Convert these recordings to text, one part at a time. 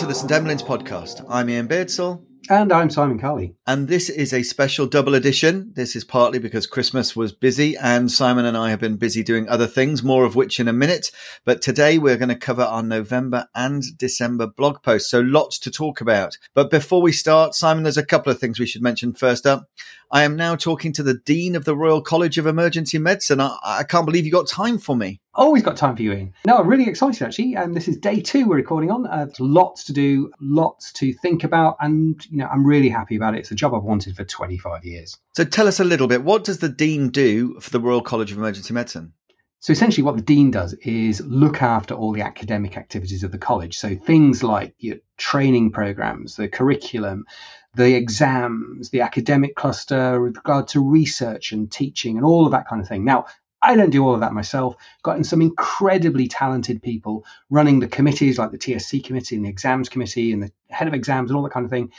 To the St Emlyn's podcast. I'm Iain Beardsell. And I'm Simon Carley. And this is a special double edition. This is partly because Christmas was busy and Simon and I have been busy doing other things, more of which in a minute. But today we're going to cover our November and December blog posts. So lots to talk about. But before we start, Simon, there's a couple of things we should mention first up. I am now talking to the Dean of the Royal College of Emergency Medicine. I, I can't believe you got time for me. Always got time for you, Iain. No, I'm really excited actually. And um, this is day two we're recording on. Uh, lots to do, lots to think about, and you know I'm really happy about it. It's a job I've wanted for 25 years. So tell us a little bit. What does the dean do for the Royal College of Emergency Medicine? So essentially, what the dean does is look after all the academic activities of the college. So things like your training programs, the curriculum, the exams, the academic cluster with regard to research and teaching and all of that kind of thing. Now, I don't do all of that myself. Got some incredibly talented people running the committees like the TSC committee and the exams committee and the head of exams and all that kind of thing.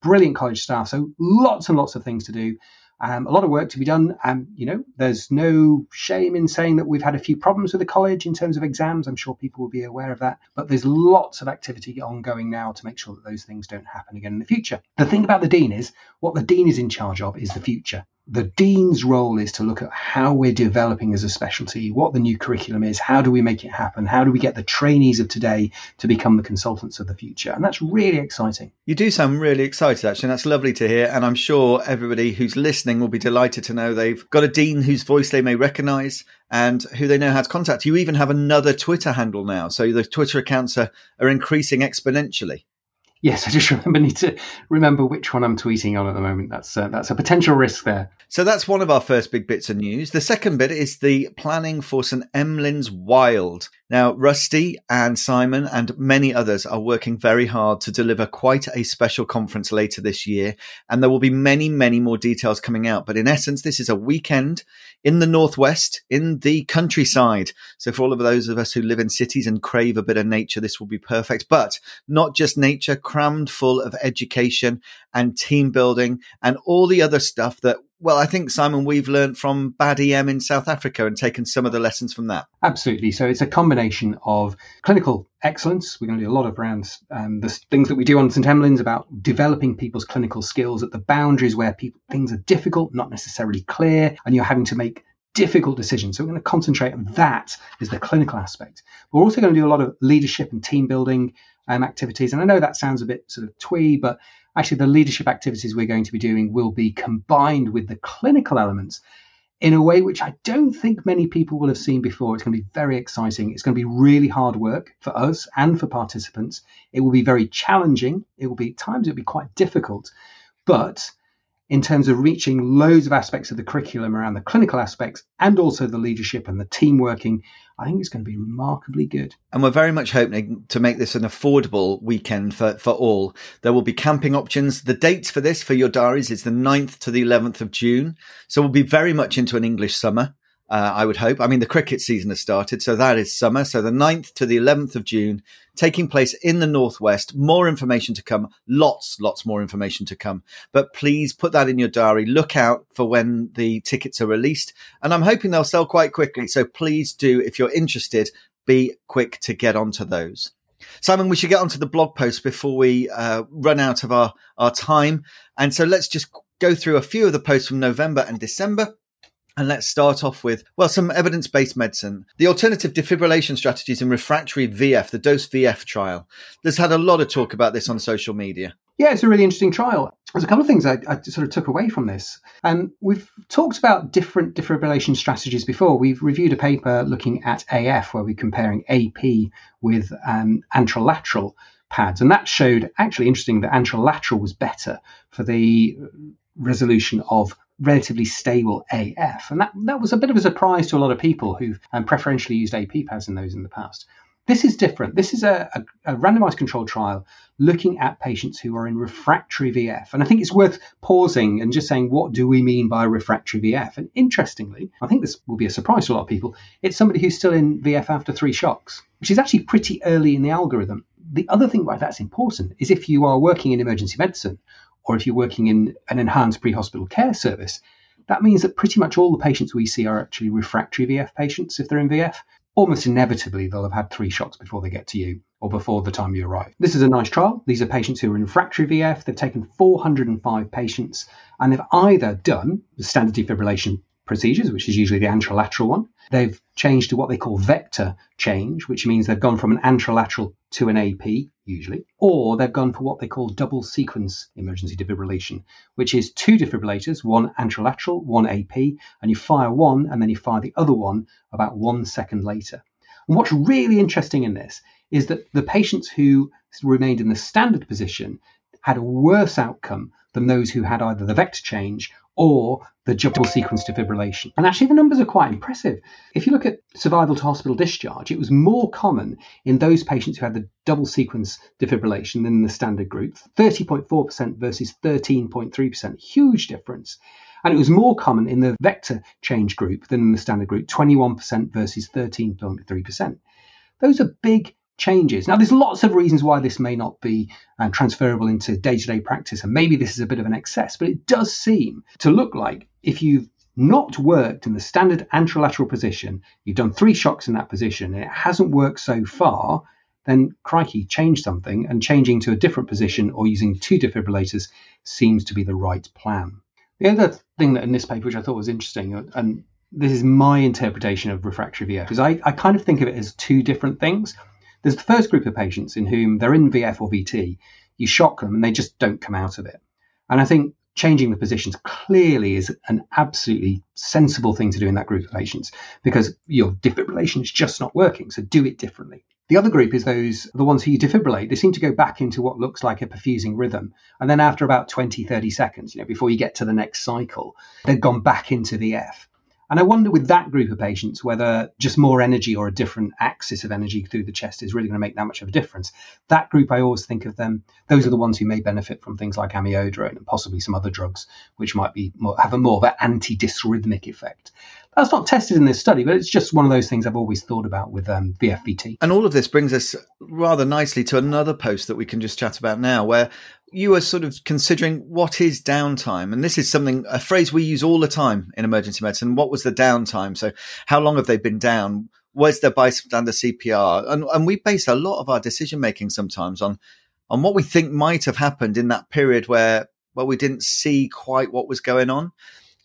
Brilliant college staff. So lots and lots of things to do. Um, a lot of work to be done. And, you know, there's no shame in saying that we've had a few problems with the college in terms of exams. I'm sure people will be aware of that. But there's lots of activity ongoing now to make sure that those things don't happen again in the future. The thing about the dean is what the dean is in charge of is the future the dean's role is to look at how we're developing as a specialty, what the new curriculum is, how do we make it happen, how do we get the trainees of today to become the consultants of the future. And that's really exciting. You do sound really excited, actually. And that's lovely to hear. And I'm sure everybody who's listening will be delighted to know they've got a dean whose voice they may recognize and who they know how to contact. You even have another Twitter handle now. So the Twitter accounts are, are increasing exponentially. Yes, I just remember need to remember which one I'm tweeting on at the moment. That's uh, that's a potential risk there. So that's one of our first big bits of news. The second bit is the planning for St Emlyn's Wild. Now, Rusty and Simon and many others are working very hard to deliver quite a special conference later this year, and there will be many, many more details coming out. But in essence, this is a weekend in the northwest, in the countryside. So for all of those of us who live in cities and crave a bit of nature, this will be perfect. But not just nature crammed full of education and team building and all the other stuff that well, I think Simon, we've learned from Bad EM in South Africa and taken some of the lessons from that. Absolutely. So it's a combination of clinical excellence. We're going to do a lot of around um, the things that we do on St Emlyn's about developing people's clinical skills at the boundaries where people, things are difficult, not necessarily clear, and you're having to make difficult decisions. So we're going to concentrate on that as the clinical aspect. We're also going to do a lot of leadership and team building um, activities. And I know that sounds a bit sort of twee, but actually the leadership activities we're going to be doing will be combined with the clinical elements in a way which I don't think many people will have seen before. It's going to be very exciting. It's going to be really hard work for us and for participants. It will be very challenging. It will be at times it'll be quite difficult, but in terms of reaching loads of aspects of the curriculum around the clinical aspects and also the leadership and the team working, I think it's going to be remarkably good. And we're very much hoping to make this an affordable weekend for, for all. There will be camping options. The dates for this for your diaries is the 9th to the 11th of June. So we'll be very much into an English summer uh, I would hope. I mean, the cricket season has started, so that is summer. So the 9th to the 11th of June, taking place in the Northwest. More information to come. Lots, lots more information to come. But please put that in your diary. Look out for when the tickets are released. And I'm hoping they'll sell quite quickly. So please do, if you're interested, be quick to get onto those. Simon, we should get onto the blog post before we uh, run out of our, our time. And so let's just go through a few of the posts from November and December and let's start off with, well, some evidence based medicine. The alternative defibrillation strategies in refractory VF, the DOSE VF trial. There's had a lot of talk about this on social media. Yeah, it's a really interesting trial. There's a couple of things I, I, sort of took away from this. And we've talked about different defibrillation strategies before. We've reviewed a paper looking at AF, where we're comparing AP with um, anterolateral pads. And that showed actually interesting that anterolateral was better for the resolution of relatively stable AF. And that, that was a bit of a surprise to a lot of people who've um, preferentially used AP pads in those in the past. This is different. This is a, a, a, randomized controlled trial looking at patients who are in refractory VF. And I think it's worth pausing and just saying, what do we mean by refractory VF? And interestingly, I think this will be a surprise to a lot of people. It's somebody who's still in VF after three shocks, which is actually pretty early in the algorithm. The other thing why that's important is if you are working in emergency medicine or if you're working in an enhanced pre hospital care service, that means that pretty much all the patients we see are actually refractory VF patients if they're in VF. almost inevitably they'll have had three shocks before they get to you or before the time you arrive. This is a nice trial. These are patients who are in refractory VF. They've taken 405 patients and they've either done the standard defibrillation procedures, which is usually the anterolateral one. They've changed to what they call vector change, which means they've gone from an anterolateral to an AP, usually, or they've gone for what they call double sequence emergency defibrillation, which is two defibrillators, one anterolateral, one AP, and you fire one and then you fire the other one about one second later. And what's really interesting in this is that the patients who remained in the standard position had a worse outcome than those who had either the vector change or the double sequence defibrillation. And actually, the numbers are quite impressive. If you look at survival to hospital discharge, it was more common in those patients who had the double sequence defibrillation than the standard group 30.4% versus 13.3%. Huge difference. And it was more common in the vector change group than in the standard group 21% versus 13.3%. Those are big changes. Now, there's lots of reasons why this may not be um, transferable into day to day practice, and maybe this is a bit of an excess, but it does seem to look like if you've not worked in the standard anterolateral position, you've done three shocks in that position, and it hasn't worked so far, then crikey, change something, and changing to a different position or using two defibrillators seems to be the right plan. The other thing that in this paper, which I thought was interesting, uh, and this is my interpretation of refractory VF, is I, I kind of think of it as two different things. There's the first group of patients in whom they're in VF or VT, you shock them and they just don't come out of it. And I think changing the positions clearly is an absolutely sensible thing to do in that group of patients because your defibrillation is just not working. So do it differently. The other group is those, the ones who you defibrillate, they seem to go back into what looks like a perfusing rhythm. And then after about 20, 30 seconds, you know, before you get to the next cycle, they've gone back into VF. And I wonder with that group of patients whether just more energy or a different axis of energy through the chest is really going to make that much of a difference. That group, I always think of them, those are the ones who may benefit from things like amiodarone and possibly some other drugs, which might be more, have a more of an anti dysrhythmic effect. That's not tested in this study, but it's just one of those things I've always thought about with um, VFVT. And all of this brings us rather nicely to another post that we can just chat about now, where you are sort of considering what is downtime. And this is something, a phrase we use all the time in emergency medicine. What was the downtime? So how long have they been down? Where's their bystander CPR? And, and we base a lot of our decision making sometimes on, on what we think might have happened in that period where, well, we didn't see quite what was going on.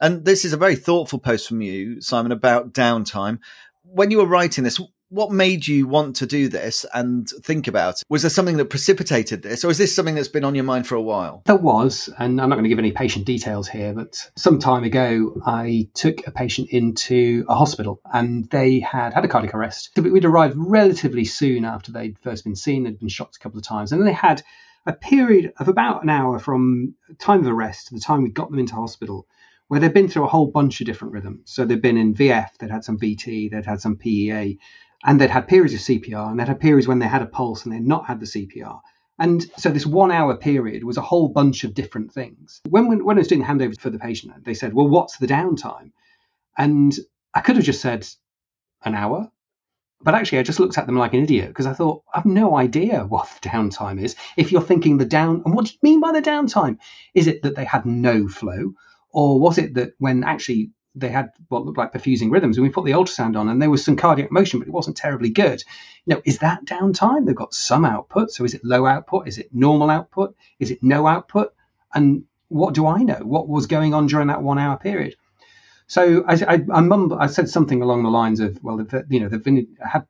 And this is a very thoughtful post from you, Simon, about downtime. When you were writing this, what made you want to do this and think about it? Was there something that precipitated this, or is this something that's been on your mind for a while? There was, and I'm not going to give any patient details here, but some time ago, I took a patient into a hospital and they had had a cardiac arrest. We'd arrived relatively soon after they'd first been seen, they'd been shocked a couple of times, and they had a period of about an hour from time of arrest to the time we got them into hospital where they've been through a whole bunch of different rhythms. So they've been in VF, they'd had some VT, they'd had some PEA, and they'd had periods of CPR, and they'd had periods when they had a pulse and they'd not had the CPR. And so this one hour period was a whole bunch of different things. When, when, when I was doing the handover for the patient, they said, Well, what's the downtime? And I could have just said an hour. But actually, I just looked at them like an idiot because I thought, I've no idea what the downtime is. If you're thinking the down, and what do you mean by the downtime? Is it that they had no flow? Or was it that when actually they had what looked like perfusing rhythms and we put the ultrasound on and there was some cardiac motion, but it wasn't terribly good? You know, is that downtime? They've got some output. So is it low output? Is it normal output? Is it no output? And what do I know? What was going on during that one hour period? So I, I, I, mumbled, I said something along the lines of, well, you know, they've been had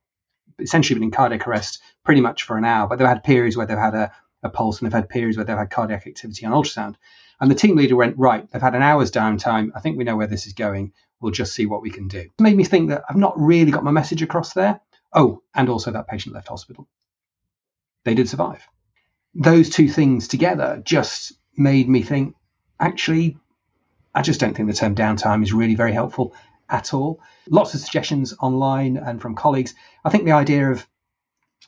essentially been in cardiac arrest pretty much for an hour, but they've had periods where they've had a, a pulse and they've had periods where they've had cardiac activity on ultrasound. And the team leader went, right, they've had an hour's downtime. I think we know where this is going. We'll just see what we can do. It made me think that I've not really got my message across there. Oh, and also that patient left hospital. They did survive. Those two things together just made me think, actually, I just don't think the term downtime is really very helpful at all. Lots of suggestions online and from colleagues. I think the idea of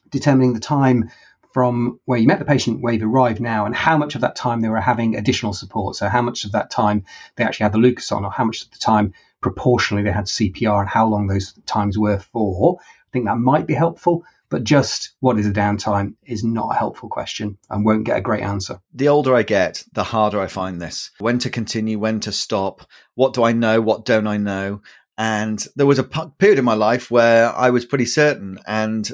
determining the time from where you met the patient, where you've arrived now, and how much of that time they were having additional support. So, how much of that time they actually had the Lucas on, or how much of the time proportionally they had CPR, and how long those times were for. I think that might be helpful. But just what is a downtime is not a helpful question and won't get a great answer. The older I get, the harder I find this. When to continue, when to stop, what do I know, what don't I know? And there was a period in my life where I was pretty certain. And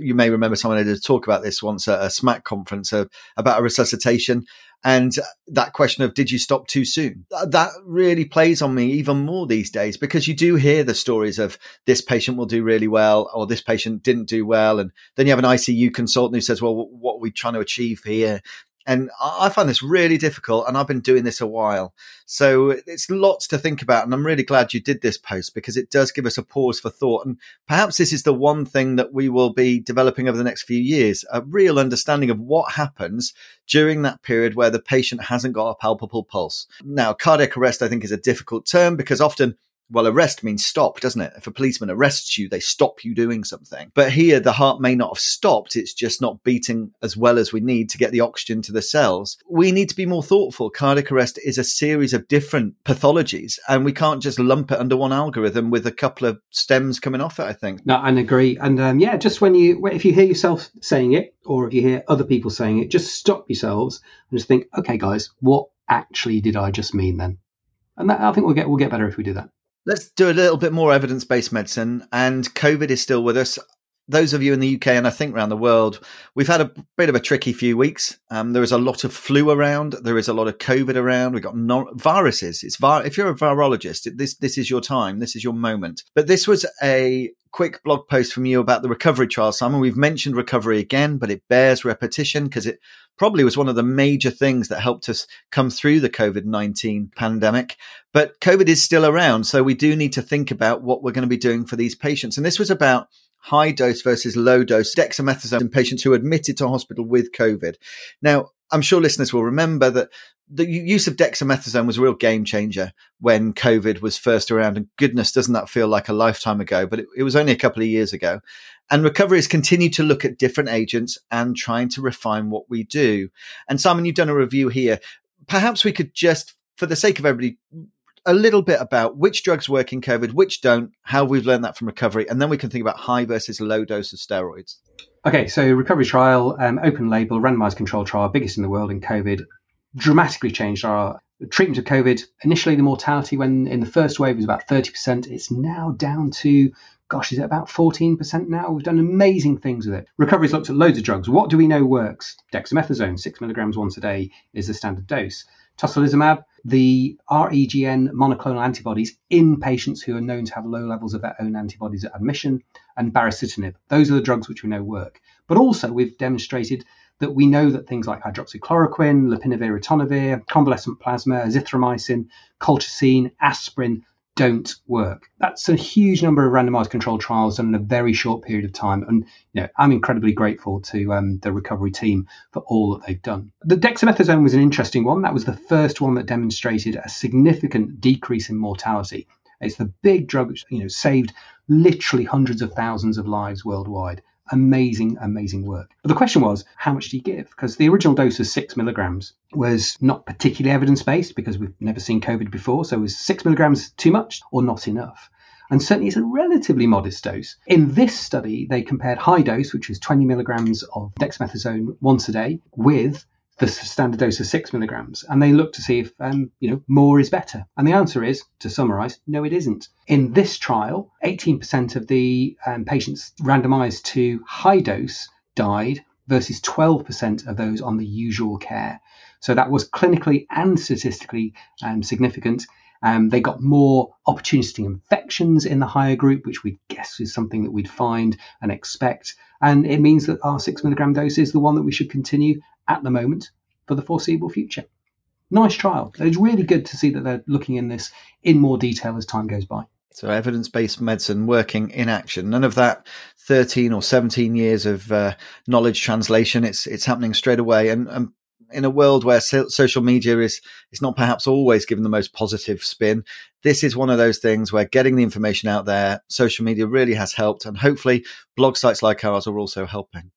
you may remember someone did a talk about this once at a SMACC conference uh, about a resuscitation. And that question of did you stop too soon? That really plays on me even more these days because you do hear the stories of this patient will do really well or this patient didn't do well. And then you have an ICU consultant who says, well, what are we trying to achieve here? And I find this really difficult, and I've been doing this a while. So it's lots to think about. And I'm really glad you did this post because it does give us a pause for thought. And perhaps this is the one thing that we will be developing over the next few years a real understanding of what happens during that period where the patient hasn't got a palpable pulse. Now, cardiac arrest, I think, is a difficult term because often well, arrest means stop, doesn't it? If a policeman arrests you, they stop you doing something. But here, the heart may not have stopped. It's just not beating as well as we need to get the oxygen to the cells. We need to be more thoughtful. Cardiac arrest is a series of different pathologies, and we can't just lump it under one algorithm with a couple of stems coming off it, I think. No, I agree. And um, yeah, just when you, if you hear yourself saying it, or if you hear other people saying it, just stop yourselves and just think, okay, guys, what actually did I just mean then? And that, I think we'll get, we'll get better if we do that. Let's do a little bit more evidence based medicine. And COVID is still with us. Those of you in the UK and I think around the world, we've had a bit of a tricky few weeks. Um, there is a lot of flu around. There is a lot of COVID around. We've got no- viruses. It's vi- if you're a virologist, this this is your time. This is your moment. But this was a quick blog post from you about the recovery trial, Simon. We've mentioned recovery again, but it bears repetition because it probably was one of the major things that helped us come through the COVID 19 pandemic. But COVID is still around. So we do need to think about what we're going to be doing for these patients. And this was about high dose versus low dose dexamethasone in patients who admitted to hospital with COVID. Now, I'm sure listeners will remember that the use of dexamethasone was a real game changer when COVID was first around. And goodness, doesn't that feel like a lifetime ago? But it, it, was only a couple of years ago. And recovery has continued to look at different agents and trying to refine what we do. And Simon, you've done a review here. Perhaps we could just, for the sake of everybody, a little bit about which drugs work in COVID, which don't, how we've learned that from recovery, and then we can think about high versus low dose of steroids. Okay, so recovery trial, um, open label, randomized control trial, biggest in the world in COVID, dramatically changed our treatment of COVID. Initially, the mortality when in the first wave was about 30%. It's now down to, gosh, is it about 14% now? We've done amazing things with it. Recovery's looked at loads of drugs. What do we know works? Dexamethasone, six milligrams once a day is the standard dose. Tocilizumab, the REGN monoclonal antibodies in patients who are known to have low levels of their own antibodies at admission, and baricitinib. Those are the drugs which we know work. But also, we've demonstrated that we know that things like hydroxychloroquine, lopinavir, ritonavir, convalescent plasma, azithromycin, colchicine, aspirin don't work. That's a huge number of randomized controlled trials done in a very short period of time. And you know, I'm incredibly grateful to um, the recovery team for all that they've done. The dexamethasone was an interesting one. That was the first one that demonstrated a significant decrease in mortality. It's the big drug which you know saved literally hundreds of thousands of lives worldwide amazing, amazing work. But the question was, how much do you give? Because the original dose of six milligrams was not particularly evidence based because we've never seen COVID before. So was six milligrams too much or not enough? And certainly it's a relatively modest dose. In this study, they compared high dose, which was 20 milligrams of dexamethasone once a day, with the standard dose of six milligrams, and they look to see if um, you know more is better. And the answer is, to summarise, no, it isn't. In this trial, 18% of the um, patients randomised to high dose died versus 12% of those on the usual care. So that was clinically and statistically um, significant. Um, they got more opportunistic infections in the higher group, which we guess is something that we'd find and expect. And it means that our six milligram dose is the one that we should continue at the moment for the foreseeable future. Nice trial. It's really good to see that they're looking in this in more detail as time goes by. So evidence based medicine working in action. None of that 13 or 17 years of uh, knowledge translation. It's, it's happening straight away. And, and in a world where so- social media is, is not perhaps always given the most positive spin, this is one of those things where getting the information out there, social media really has helped. And hopefully blog sites like ours are also helping.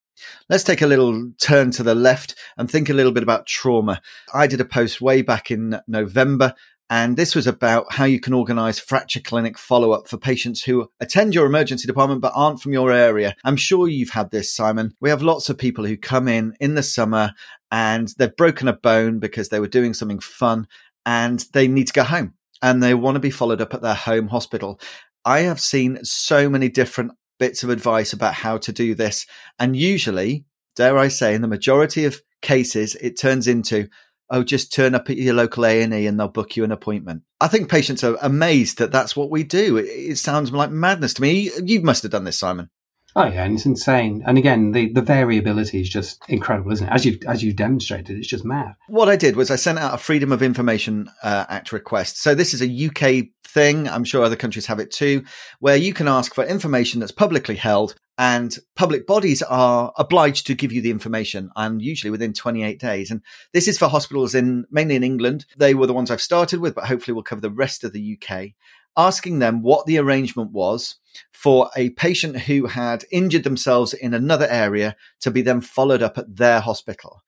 Let's take a little turn to the left and think a little bit about trauma. I did a post way back in November and this was about how you can organize fracture clinic follow up for patients who attend your emergency department but aren't from your area. I'm sure you've had this, Simon. We have lots of people who come in in the summer and they've broken a bone because they were doing something fun and they need to go home and they want to be followed up at their home hospital. I have seen so many different bits of advice about how to do this. And usually, dare I say, in the majority of cases, it turns into, oh, just turn up at your local A&E and they'll book you an appointment. I think patients are amazed that that's what we do. It, it sounds like madness to me. You must have done this, Simon. Oh yeah, and it's insane. And again, the, the variability is just incredible, isn't it? As you as you demonstrated, it's just mad. What I did was I sent out a Freedom of Information uh, Act request. So this is a UK thing. I'm sure other countries have it too, where you can ask for information that's publicly held, and public bodies are obliged to give you the information, and usually within 28 days. And this is for hospitals in mainly in England. They were the ones I've started with, but hopefully we'll cover the rest of the UK asking them what the arrangement was for a patient who had injured themselves in another area to be then followed up at their hospital.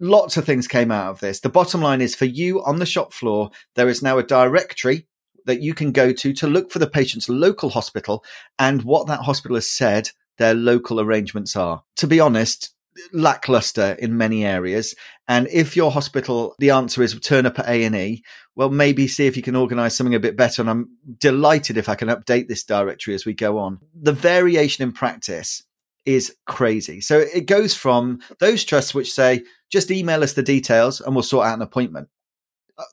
Lots of things came out of this. The bottom line is for you on the shop floor, there is now a directory that you can go to to look for the patient's local hospital and what that hospital has said their local arrangements are. To be honest, lackluster in many areas. And if your hospital, the answer is turn up at A and E, well, maybe see if you can organise something a bit better. And I'm delighted if I can update this directory as we go on. The variation in practice is crazy. So it goes from those trusts which say just email us the details and we'll sort out an appointment.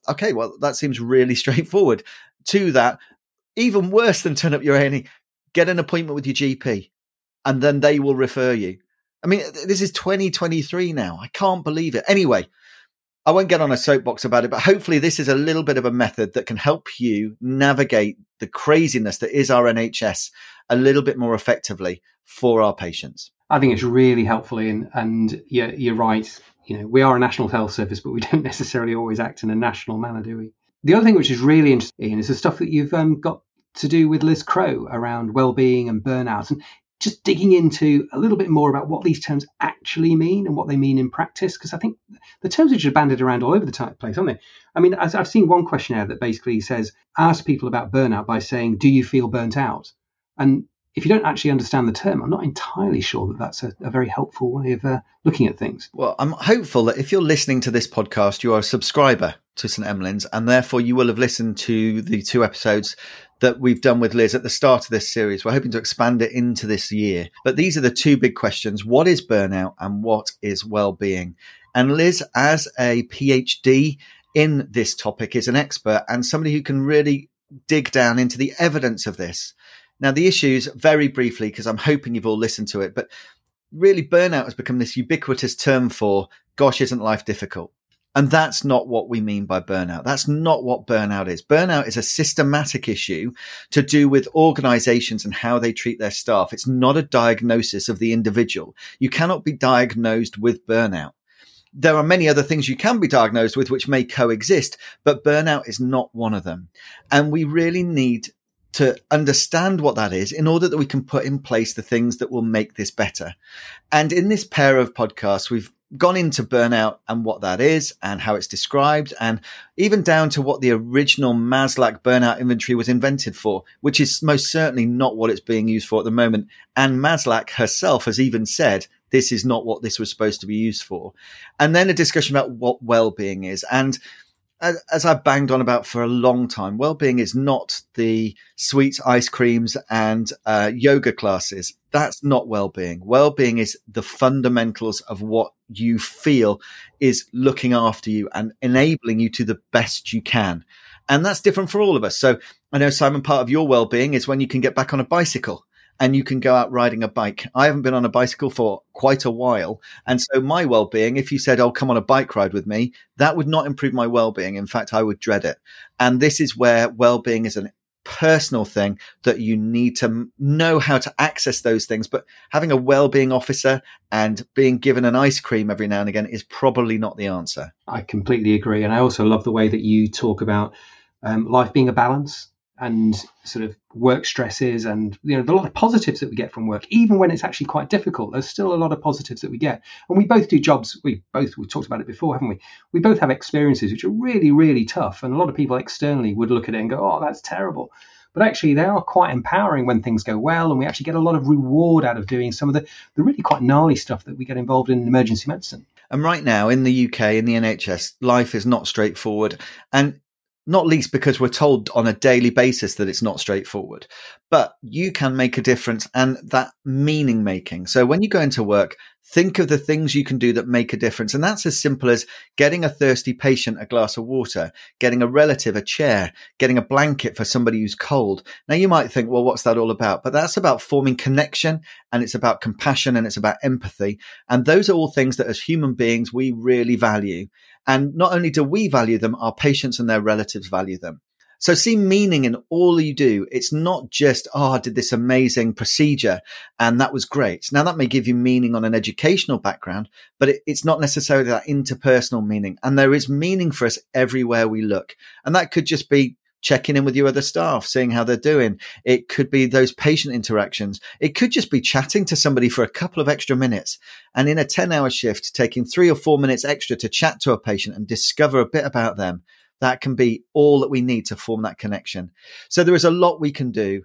Okay, well that seems really straightforward. To that, even worse than turn up your A and E, get an appointment with your GP, and then they will refer you. I mean, this is 2023 now. I can't believe it. Anyway, I won't get on a soapbox about it, but hopefully this is a little bit of a method that can help you navigate the craziness that is our NHS a little bit more effectively for our patients. I think it's really helpful, Iain, and you're, you're right. You know, we are a national health service, but we don't necessarily always act in a national manner, do we? The other thing which is really interesting is the stuff that you've um, got to do with Liz Crowe around well-being and burnout. And just digging into a little bit more about what these terms actually mean and what they mean in practice, because I think the terms are just banded around all over the place, aren't they? I mean, I've seen one questionnaire that basically says, ask people about burnout by saying, do you feel burnt out? And if you don't actually understand the term, I'm not entirely sure that that's a, a very helpful way of uh, looking at things. Well, I'm hopeful that if you're listening to this podcast, you are a subscriber to St. Emlyn's, and therefore you will have listened to the two episodes that we've done with Liz at the start of this series. We're hoping to expand it into this year. But these are the two big questions. What is burnout and what is well-being? And Liz, as a PhD in this topic, is an expert and somebody who can really dig down into the evidence of this. Now, the issues, very briefly, because I'm hoping you've all listened to it, but really burnout has become this ubiquitous term for, gosh, isn't life difficult? And that's not what we mean by burnout. That's not what burnout is. Burnout is a systematic issue to do with organizations and how they treat their staff. It's not a diagnosis of the individual. You cannot be diagnosed with burnout. There are many other things you can be diagnosed with which may coexist, but burnout is not one of them. And we really need to understand what that is in order that we can put in place the things that will make this better. And in this pair of podcasts, we've gone into burnout and what that is and how it's described and even down to what the original Maslach burnout inventory was invented for, which is most certainly not what it's being used for at the moment. And Maslach herself has even said this is not what this was supposed to be used for. And then a discussion about what well-being is. And as, I've banged on about for a long time, well-being is not the sweets, ice creams, and uh, yoga classes. That's not well-being. Well-being is the fundamentals of what you feel is looking after you and enabling you to the best you can. And that's different for all of us. So I know Simon, part of your well-being is when you can get back on a bicycle and you can go out riding a bike. I haven't been on a bicycle for quite a while. And so my well-being, if you said, Oh, come on a bike ride with me, that would not improve my well-being. In fact, I would dread it. And this is where well-being is an personal thing that you need to know how to access those things. But having a well-being officer and being given an ice cream every now and again is probably not the answer. I completely agree. And I also love the way that you talk about um, life being a balance and sort of work stresses and you know a lot of positives that we get from work even when it's actually quite difficult there's still a lot of positives that we get. And we both do jobs we both we talked about it before haven't we? We both have experiences which are really really tough and a lot of people externally would look at it and go oh that's terrible. But actually they are quite empowering when things go well and we actually get a lot of reward out of doing some of the, the really quite gnarly stuff that we get involved in emergency medicine. And right now in the UK in the NHS life is not straightforward. And not least because we're told on a daily basis that it's not straightforward. But you can make a difference and that meaning making. So when you go into work, think of the things you can do that make a difference. And that's as simple as getting a thirsty patient a glass of water, getting a relative a chair, getting a blanket for somebody who's cold. Now you might think, well, what's that all about? But that's about forming connection and it's about compassion and it's about empathy. And those are all things that as human beings, we really value. And not only do we value them, our patients and their relatives value them. So see meaning in all you do. It's not just, oh, I did this amazing procedure and that was great. Now that may give you meaning on an educational background, but it, it's not necessarily that interpersonal meaning. And there is meaning for us everywhere we look. And that could just be checking in with your other staff, seeing how they're doing. It could be those patient interactions. It could just be chatting to somebody for a couple of extra minutes. And in a 10 hour shift, taking three or four minutes extra to chat to a patient and discover a bit about them. That can be all that we need to form that connection. So there is a lot we can do.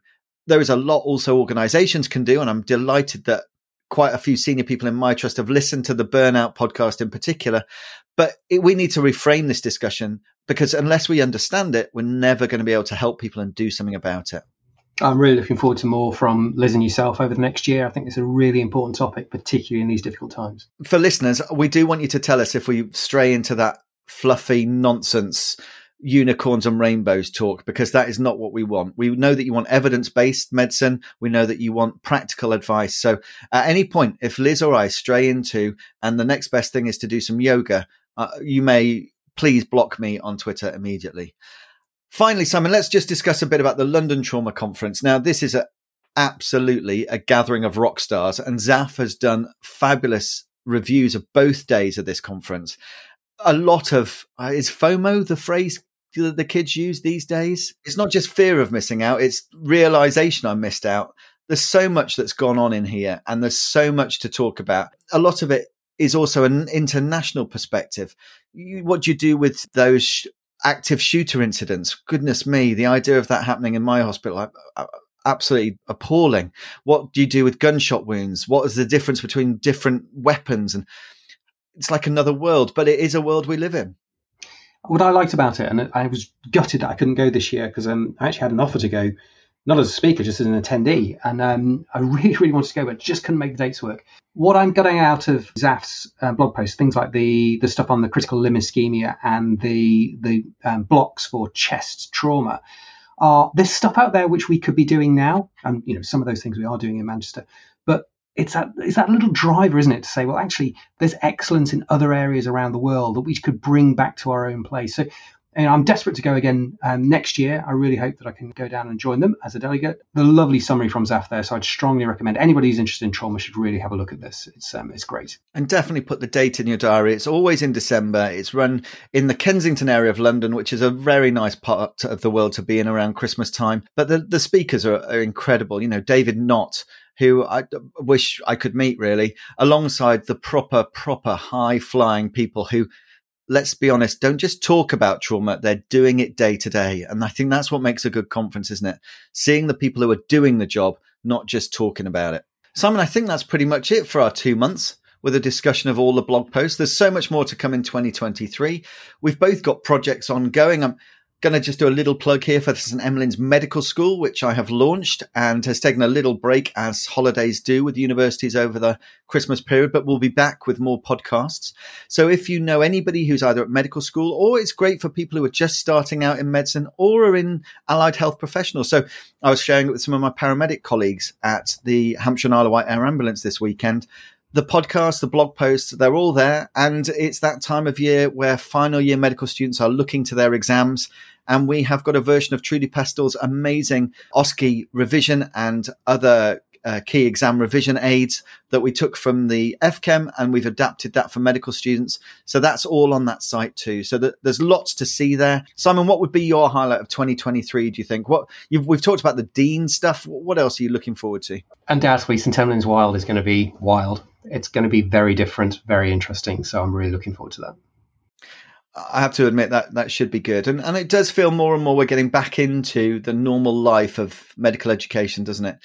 There is a lot also organizations can do. And I'm delighted that quite a few senior people in my trust have listened to the burnout podcast in particular. But it, we need to reframe this discussion because unless we understand it, we're never going to be able to help people and do something about it. I'm really looking forward to more from Liz and yourself over the next year. I think it's a really important topic, particularly in these difficult times. For listeners, we do want you to tell us if we stray into that fluffy nonsense unicorns and rainbows talk because that is not what we want. We know that you want evidence based medicine. We know that you want practical advice. So at any point, if Liz or I stray into and the next best thing is to do some yoga, uh, you may please block me on Twitter immediately. Finally, Simon, let's just discuss a bit about the London Trauma Conference. Now, this is a, absolutely a gathering of rock stars, and Zaf has done fabulous reviews of both days of this conference. A lot of uh, is FOMO the phrase that the kids use these days? It's not just fear of missing out; it's realization I missed out. There's so much that's gone on in here, and there's so much to talk about. A lot of it is also an international perspective. What do you do with those active shooter incidents? Goodness me, the idea of that happening in my hospital, absolutely appalling. What do you do with gunshot wounds? What is the difference between different weapons? And it's like another world, but it is a world we live in. What I liked about it, and I was gutted that I couldn't go this year because um, I actually had an offer to go, not as a speaker, just as an attendee. And um, I really, really wanted to go, but just couldn't make the dates work. What I'm getting out of Zaf's uh, blog post, things like the the stuff on the critical limb ischemia and the the um, blocks for chest trauma, are there's stuff out there which we could be doing now, and you know some of those things we are doing in Manchester, but it's that it's that little driver, isn't it, to say, well, actually, there's excellence in other areas around the world that we could bring back to our own place. So and I'm desperate to go again um, next year. I really hope that I can go down and join them as a delegate. The lovely summary from Zaf there, so I'd strongly recommend anybody who's interested in trauma should really have a look at this. It's um, it's great. And definitely put the date in your diary. It's always in December. It's run in the Kensington area of London, which is a very nice part of the world to be in around Christmas time. But the the speakers are, are incredible. You know, David Nott who I wish I could meet really, alongside the proper, proper high flying people who let's be honest, don't just talk about trauma. They're doing it day to day. And I think that's what makes a good conference, isn't it? Seeing the people who are doing the job, not just talking about it. Simon, I think that's pretty much it for our two months with a discussion of all the blog posts. There's so much more to come in 2023. We've both got projects ongoing. I'm going to just do a little plug here for St. Emlyn's Medical School, which I have launched and has taken a little break as holidays do with universities over the Christmas period, but we'll be back with more podcasts. So if you know anybody who's either at medical school or it's great for people who are just starting out in medicine or are in allied health professionals. So I was sharing it with some of my paramedic colleagues at the Hampshire and Isle of Wight Air Ambulance this weekend the podcast, the blog posts, they're all there. And it's that time of year where final year medical students are looking to their exams and we have got a version of Trudy Pestel's amazing OSCE revision and other uh, key exam revision aids that we took from the FCEM and we've adapted that for medical students. So that's all on that site too. So th- there's lots to see there. Simon, what would be your highlight of 2023? Do you think? What we've talked about the dean stuff. What else are you looking forward to? Undoubtedly, St. Emlyn's Wild is going to be wild. It's going to be very different, very interesting. So I'm really looking forward to that. I have to admit that that should be good, and and it does feel more and more we're getting back into the normal life of medical education, doesn't it?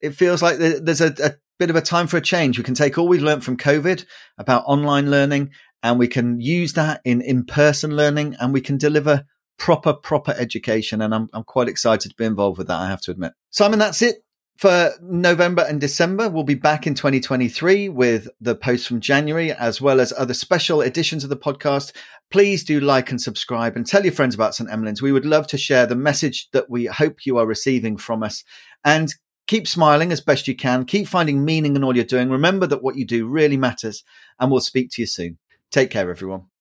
It feels like there's a, a bit of a time for a change. We can take all we've learned from COVID about online learning, and we can use that in in person learning, and we can deliver proper, proper education. And I'm, I'm quite excited to be involved with that, I have to admit. Simon, that's it for November and December. We'll be back in 2023 with the post from January, as well as other special editions of the podcast. Please do like and subscribe and tell your friends about St. Emlyn's. We would love to share the message that we hope you are receiving from us. And keep smiling as best you can. Keep finding meaning in all you're doing. Remember that what you do really matters. And we'll speak to you soon. Take care, everyone.